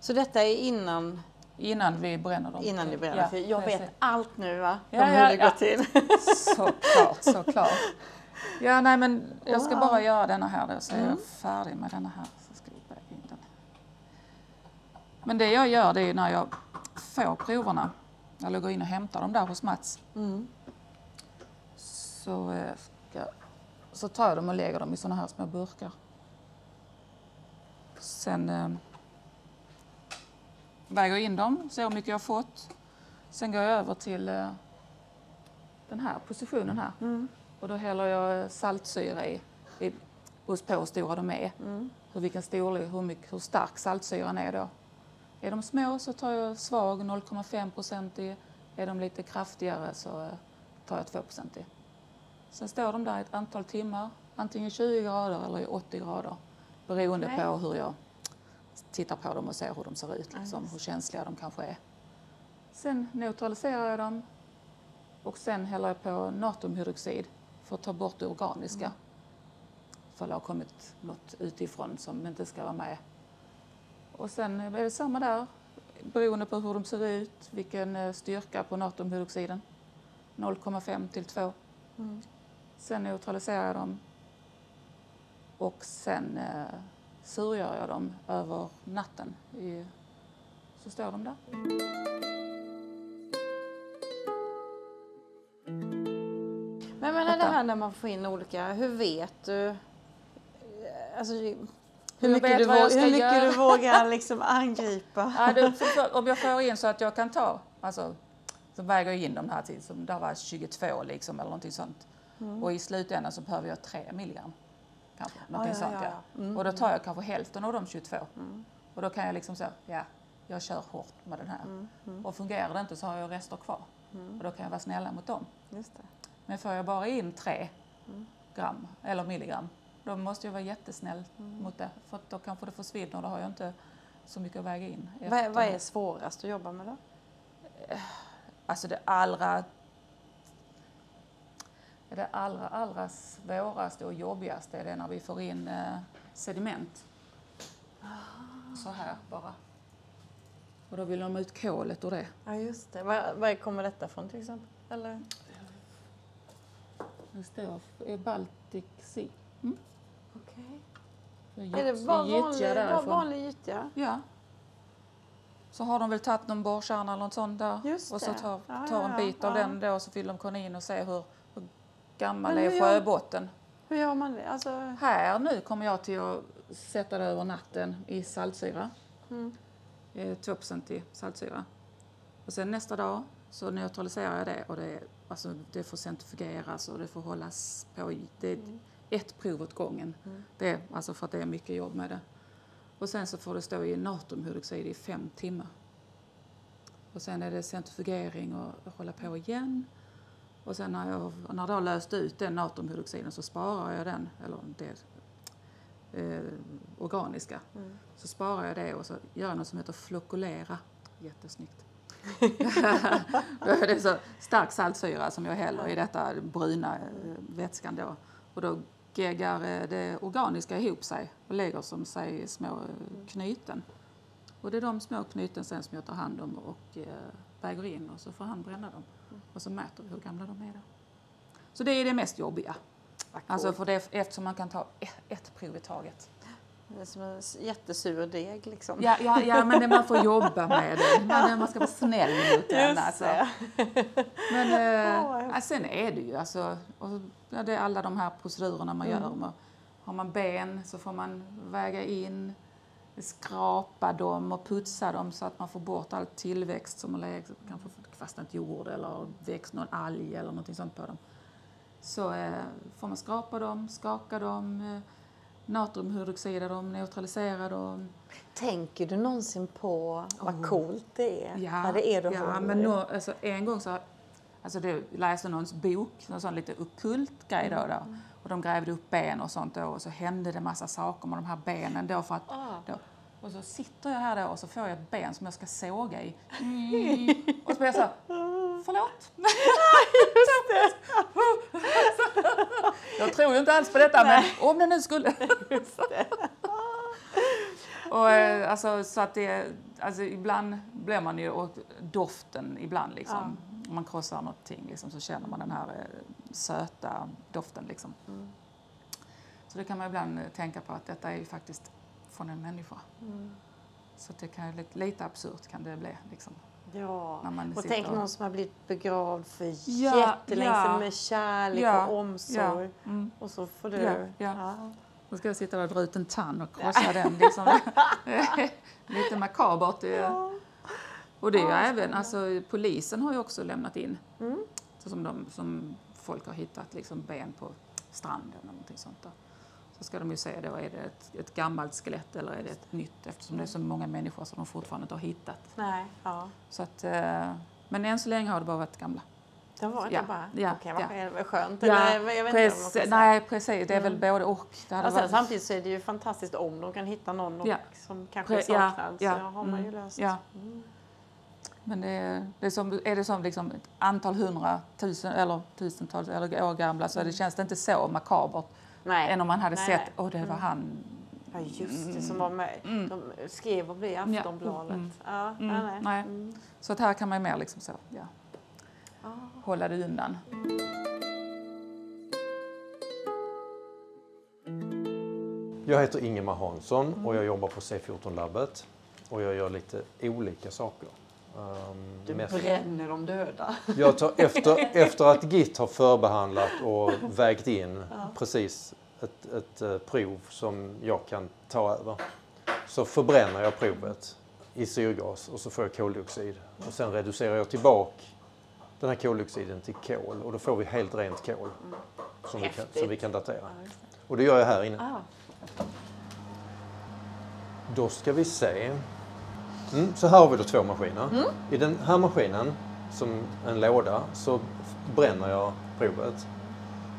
Så detta är innan, innan vi bränner dem. innan ni bränner? Ja, för jag precis. vet allt nu va? Ja, Om hur ja, det ja. går till. Såklart, såklart. Ja, nej men jag ska. Mm. bara göra denna här då så är jag färdig med denna här. Så ska vi in den. Men det jag gör det är när jag får proverna, eller går in och hämtar dem där hos Mats, Mm. så, eh, ska, så tar jag dem och lägger dem i såna här små burkar. Sen eh, väger jag in dem, ser hur mycket jag har fått. Sen går jag över till eh, den här positionen här. Mm. Och då häller jag saltsyra i, i hos på hur stora de är. Mm. Hur, vilken storlek, hur, mycket, hur stark saltsyran är då. Är de små så tar jag svag 0,5 procent i. Är de lite kraftigare så eh, tar jag 2 procent i. Sen står de där ett antal timmar, antingen 20 grader eller i 80 grader. Beroende Okej. på hur jag tittar på dem och ser hur de ser ut, liksom, hur känsliga de kanske är. Sen neutraliserar jag dem och sen häller jag på natriumhydroxid för att ta bort det organiska. För det har kommit något utifrån som inte ska vara med. Och sen är det samma där, beroende på hur de ser ut, vilken eh, styrka på natriumhydroxiden. 0,5 till 2. Mm. Sen neutraliserar jag dem och sen eh, surgör jag dem över natten. I, så står de där. Men det här när man får in olika, hur vet du? eh, Alltså, hur mycket, du, vågar, hur mycket du vågar liksom angripa? Ja, för, om jag får in så att jag kan ta, alltså, så väger jag in de här till, som där var 22 liksom eller någonting sånt. Och i slutändan så behöver jag 3 milligram. Kanske, någonting Mm. ja, sånt ja, ja. Mm, Och då tar jag kanske hälften av de 22. Mm. Och då kan jag liksom säga, ja, jag kör hårt med den här. Mm. Och fungerar det inte så har jag rester kvar. Och då kan jag vara snälla mot dem. Just det. Men får jag bara in 3 Mm. gram eller milligram, då måste jag vara jättesnäll Mm. mot det. För då kanske det försvinner och då har jag inte så mycket att väga in. Vad, är- vad är svårast att jobba med då? Alltså det allra det allra, allra svåraste och jobbigaste är det när vi får in eh, sediment. Så här bara. Och då vill de ut kolet ur det. Ja, just det. Var, var kommer detta från till exempel? Eller? Det står är Baltic Sea. Mm. Okej. Det Är det bara vanlig, bara vanlig gyttja? Ja. Så har de väl tagit någon borrkärna eller något sånt där. Just och så tar, tar ja, en ja. bit av Ja. den då så vill de kunna in och se hur, hur gammal Men är hur sjöbotten. Hur gör man det? Alltså, Här nu kommer jag till att sätta det över natten i saltsyra. mm. Eh, 2% i saltsyra. Och sen nästa dag så neutraliserar jag det och det, alltså, det får centrifugeras och det får hållas på. Det är ett prov åt gången. Mm. Det alltså för att det är mycket jobb med det. Och sen så får det stå i natriumhydroxid i fem timmar. Och sen är det centrifugering och hålla på igen. Och sen när jag, när jag har löst ut den natriumhydroxiden så sparar jag den, eller det eh, organiska. Mm. Så sparar jag det och så gör jag något som heter flokulera. Jättesnyggt. det är så stark saltsyra som jag häller i detta bruna eh, vätskan då. Och då geggar eh, det organiska ihop sig och lägger som sig små eh, knyten. Och det är de små knyten sen som jag tar hand om och väger in och så får han bränna dem. Och så mäter vi hur gamla de är då. Så det är det mest jobbiga. Alltså för det, eftersom man kan ta ett, ett prov i taget. Det är som en jättesur deg liksom. Ja, ja, ja men det, man får jobba med det. Man, man ska vara snäll mot den. Alltså. Men eh, Ja, sen är det ju alltså, och, ja, det är alla de här procedurerna man gör. Med, har man ben så får man väga in, skrapa dem och putsa dem så att man får bort all tillväxt som har legat, kanske fastnat jord eller växt någon alg eller någonting sånt på dem. Så eh, får man skrapa dem, skaka dem, eh, natriumhydroxida dem, neutralisera dem. Tänker du någonsin på vad Oh. coolt det är? Ja, vad det är du ja håller men nå, alltså, en gång så alltså det, läste någons bok, en sån lite ockult grej då, då. Och de grävde upp ben och sånt då och så hände det massa saker med de här benen då för att Ah. då, och så sitter jag här då och så får jag ett ben som jag ska såga i. Mm. Och så blir jag så här, förlåt? jag tror ju inte alls på detta men om det nu skulle. Och, eh, alltså, så att det, alltså, ibland blir man ju, och doften ibland liksom, om man krossar någonting liksom, så känner man den här eh, söta doften liksom. Mm. Så det kan man ibland eh, tänka på att detta är ju faktiskt från en människa. Mm. Så det kan ju lite, lite absurt kan det bli liksom. Ja, och tänk och- någon som har blivit begravd för Ja, jättelänge ja. med kärlek Ja, och omsorg. Ja. Mm. Och så får du... Ja, ja. Ja. Då ska jag sitta och dra ut en tand och krossa den. Liksom. Lite makabert. Det. Och det är ju även, alltså polisen har ju också lämnat in, Mm. så som, de, som folk har hittat liksom ben på stranden eller någonting sånt där. Så ska de ju se då, är det ett, ett gammalt skelett eller är det ett nytt eftersom det är så många människor som de fortfarande inte har hittat. Nej, ja. Så att, eh, men än så länge har det bara varit gamla. Det var inte Ja, bara... ja, Okej, vad ja. skönt- vad skönt. Ja, Eller, jag vet inte om precis, säga. nej precis, det är väl både och. Det Och sen, varit- samtidigt så är det ju fantastiskt om de kan hitta någon Ja. som kanske är ja, saknad. ja, Så har man ju mm, löst. ja. Mm. Men det är, det är, som, är det som liksom ett antal hundratusen eller tusentals eller år gamla så det känns det inte så makabert Nej. än om man hade Nej, sett, åh det var han. Ja, just det, som var med. De skrev och blev i Ja, Aftonbladet. mm. Ja, Mm, nej, nej. nej. Mm. Så att här kan man ju mer liksom så, ja, Ah. hålla det undan. Jag heter Ingemar Hansson och jag jobbar på C14-labbet. Och jag gör lite olika saker. Um, Du mest- bränner de döda. Jag tar efter, efter att GIT har förbehandlat och vägt in precis ett, ett eh, prov som jag kan ta över så förbränner jag provet i syrgas och så får jag koldioxid. Och sen reducerar jag tillbaka den här koldioxiden till kol och då får vi helt rent kol som, vi kan, som vi kan datera. Och det gör jag här inne. Ah. Då ska vi se. Mm, så här har vi då två maskiner. I den här maskinen, som en låda, så bränner jag provet.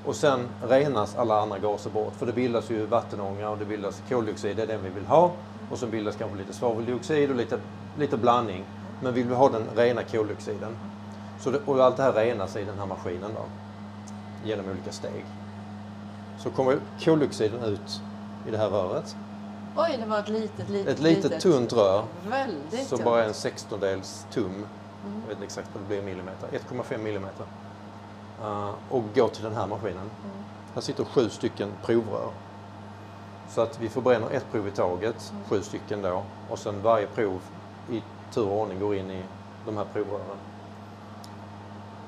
Och sen renas alla andra gaser bort. För det bildas ju vattenånga och det bildas koldioxid, det är den vi vill ha. Och så bildas kanske lite svaveldioxid och lite, lite blandning. Men vill vi ha den rena koldioxiden. Så det, och allt det här renas i den här maskinen då. Genom olika steg. Så kommer koldioxiden ut i det här röret. Oj, det var ett litet, litet, Ett litet tunt rör Väldigt så tunt. bara en sextondels tum, jag vet inte exakt vad det blir millimeter, 1,5 millimeter. Uh, och går till den här maskinen. Här sitter sju stycken provrör. Så att vi förbränner ett prov i taget, sju stycken då. Och sen varje prov i tur och ordning går in i de här provrören.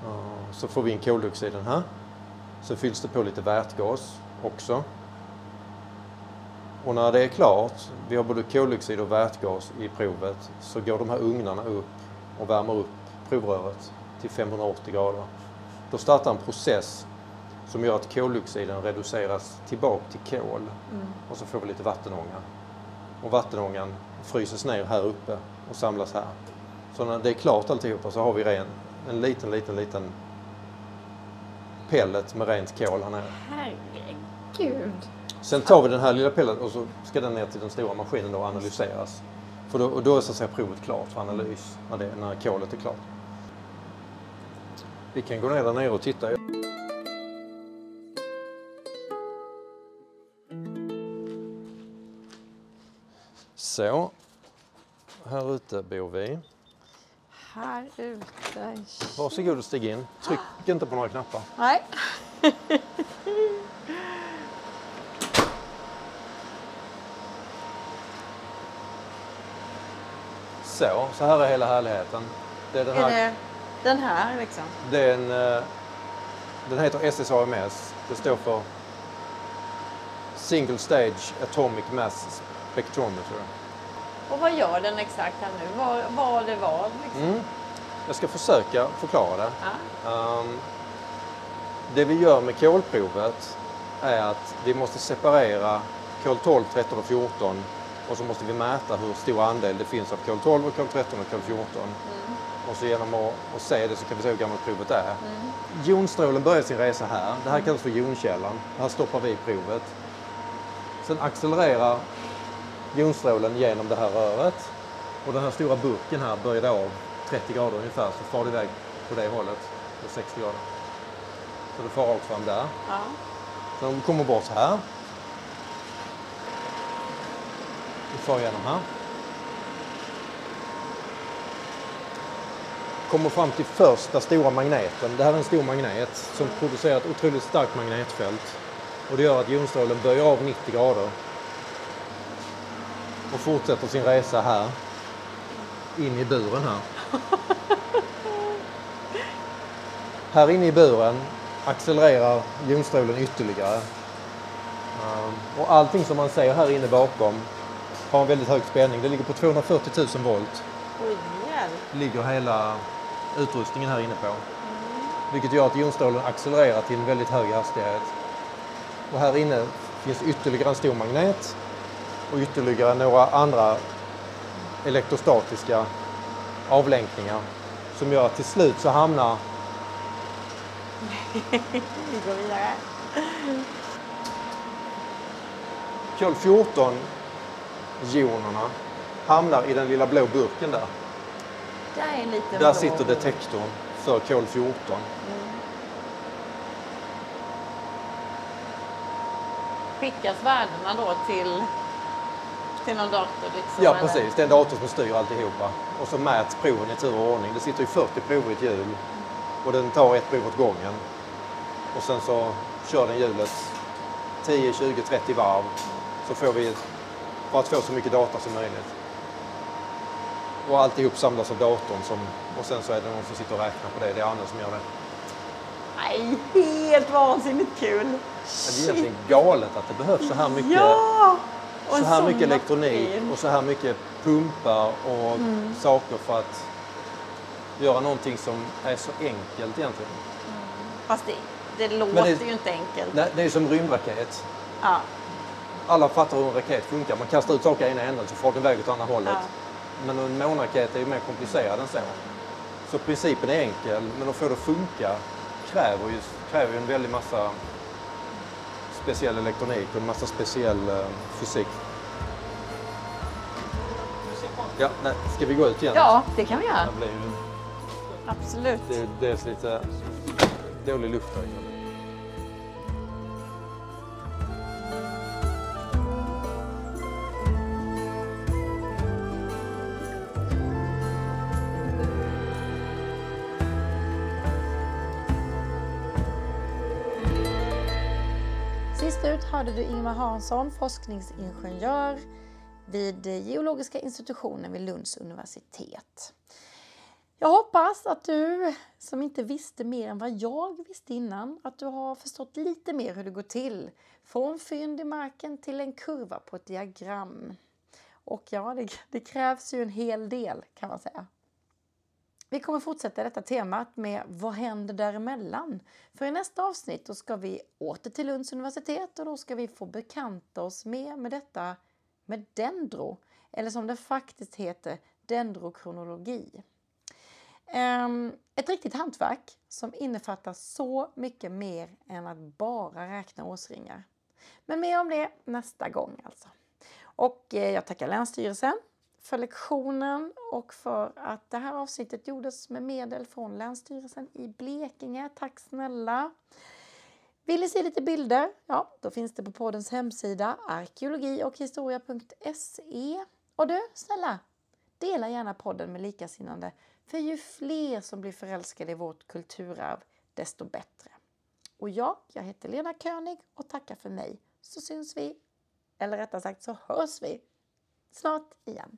Uh, så får vi in koldioxiden här. Så fylls det på lite vätgas också. Och när det är klart, vi har både koldioxid och vätgas i provet, så går de här ugnarna upp och värmer upp provröret till 580 grader. Då startar en process som gör att koldioxiden reduceras tillbaka till kol och så får vi lite vattenånga. Och vattenångan fryses ner här uppe och samlas här. Så när det är klart alltihopa så har vi ren, en liten, liten, liten pellet med rent kol här nere. Herregud. Sen tar vi den här lilla pillen och så ska den ner till den stora maskinen och analyseras. För då, och då är så att säga provet klart för analys, när, det, när kolet är klart. Vi kan gå ner där nere och titta. Så. här ute bor vi. Här ute. Varsågod och stig in. Tryck inte på några knappar. Nej. Så, så här är hela härligheten. Det är den Är här, det den här liksom? det är en, eh, den heter SSAMS. Det står för Single Stage Atomic Mass Spectrometer. Och vad gör den exakt här nu? Vad, vad det var liksom? Mm. Jag ska försöka förklara det. Ja. Ehm, det vi gör med kolprovet är att vi måste separera kol 12, 13 och 14 och så måste vi mäta hur stor andel det finns av kol 12, och kol 13 och kol 14. Och så genom att, att se det så kan vi se hur gammalt provet är. Jonstrålen börjar sin resa här. Det här kallas för jonkällan. Här stoppar vi provet. Sen accelererar jonstrålen genom det här röret och den här stora burken här böjer av 30 grader ungefär så far det iväg på det hållet, på 60 grader. Så det far rakt fram där. Ja. Så de kommer bort här. Vi far igenom här. Kommer fram till första stora magneten. Det här är en stor magnet som producerar ett otroligt starkt magnetfält. Och det gör att jonstrålen böjer av 90 grader. Och fortsätter sin resa här. In i buren här. Här inne i buren accelererar jonstrålen ytterligare. Ehm, Och allting som man ser här inne bakom har en väldigt hög spänning. Det ligger på 240 000 volt. Oj, hjälp. ligger hela utrustningen här inne på. Vilket gör att jonstrålen accelererar till en väldigt hög hastighet. Och här inne finns ytterligare en stor magnet och ytterligare några andra elektrostatiska avlänkningar som gör att till slut så hamnar Vi går vidare. kol 14 jonerna hamnar i den lilla blå burken där. Där Där sitter detektorn för kol 14. Skickas värdena då till, till någon dator? Liksom, Ja, eller? precis. Det är en dator som styr alltihopa. Och så mäts proven i tur och ordning. Det sitter ju 40 prover i ett hjul och den tar ett prov åt gången. Och sen så kör den hjulet 10, 20, 30 varv så får vi för att få så mycket data som möjligt. Och alltihop samlas av datorn som, och sen så är det någon som sitter och räknar på det. Det är Anne som gör det. Nej, helt vansinnigt kul! Men Det är egentligen galet att det behövs så här mycket Ja! Så här mycket elektronik maskin. och så här mycket pumpar och Mm. saker för att göra någonting som är så enkelt egentligen. Fast det, det låter det- ju inte enkelt. Nej, Det är som rymdraket. Ja. Alla fattar hur en raket funkar. Man kastar ut saker i ena änden så får den iväg åt andra hållet. Ja. Men en månraket är ju mer komplicerad än så. Så principen är enkel, men att få det att funka kräver ju, kräver ju en väldig massa speciell elektronik och en massa speciell eh, fysik. Ja, nej, ska vi gå ut igen? ja, det kan vi göra. Det blir ju Absolut. det är dels lite dålig luft här inne. Hörde du Ingmar Hansson, forskningsingenjör vid Geologiska institutionen vid Lunds universitet. Jag hoppas att du som inte visste mer än vad jag visste innan, att du har förstått lite mer hur det går till. Från fynd i marken till en kurva på ett diagram. Och ja, det, det krävs ju en hel del kan man säga. Vi kommer fortsätta detta temat med vad händer däremellan? För i nästa avsnitt då ska vi åter till Lunds universitet och då ska vi få bekanta oss mer med detta med dendro, eller som det faktiskt heter, dendrokronologi. Ehm, ett riktigt hantverk som innefattar så mycket mer än att bara räkna årsringar. Men mer om det nästa gång alltså. Och eh, jag tackar Länsstyrelsen för lektionen och för att det här avsnittet gjordes med medel från Länsstyrelsen i Blekinge. Tack snälla! Vill ni se lite bilder? Ja, då finns det på poddens hemsida arkeologi och historia.se. Och du, snälla, Dela gärna podden med likasinnande, för ju fler som blir förälskade i vårt kulturarv, desto bättre. Och jag, jag heter Lena König och tackar för mig. Så syns vi, eller rättare sagt så hörs vi snart igen.